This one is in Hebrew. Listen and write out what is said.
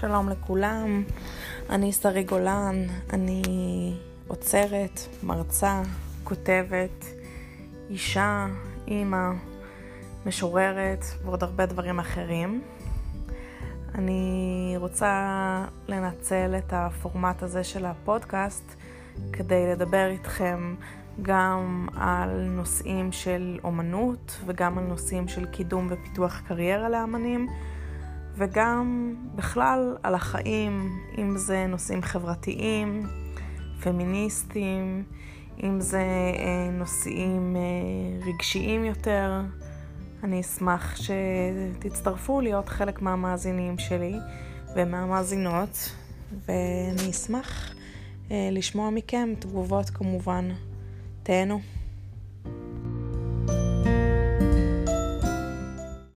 שלום לכולם, אני שרי גולן, אני עוצרת, מרצה, כותבת, אישה, אימא, משוררת ועוד הרבה דברים אחרים. אני רוצה לנצל את הפורמט הזה של הפודקאסט כדי לדבר איתכם גם על נושאים של אומנות וגם על נושאים של קידום ופיתוח קריירה לאמנים. וגם בכלל על החיים, אם זה נושאים חברתיים, פמיניסטיים, אם זה אה, נושאים אה, רגשיים יותר. אני אשמח שתצטרפו להיות חלק מהמאזינים שלי ומהמאזינות, ואני אשמח אה, לשמוע מכם תגובות כמובן. תהנו.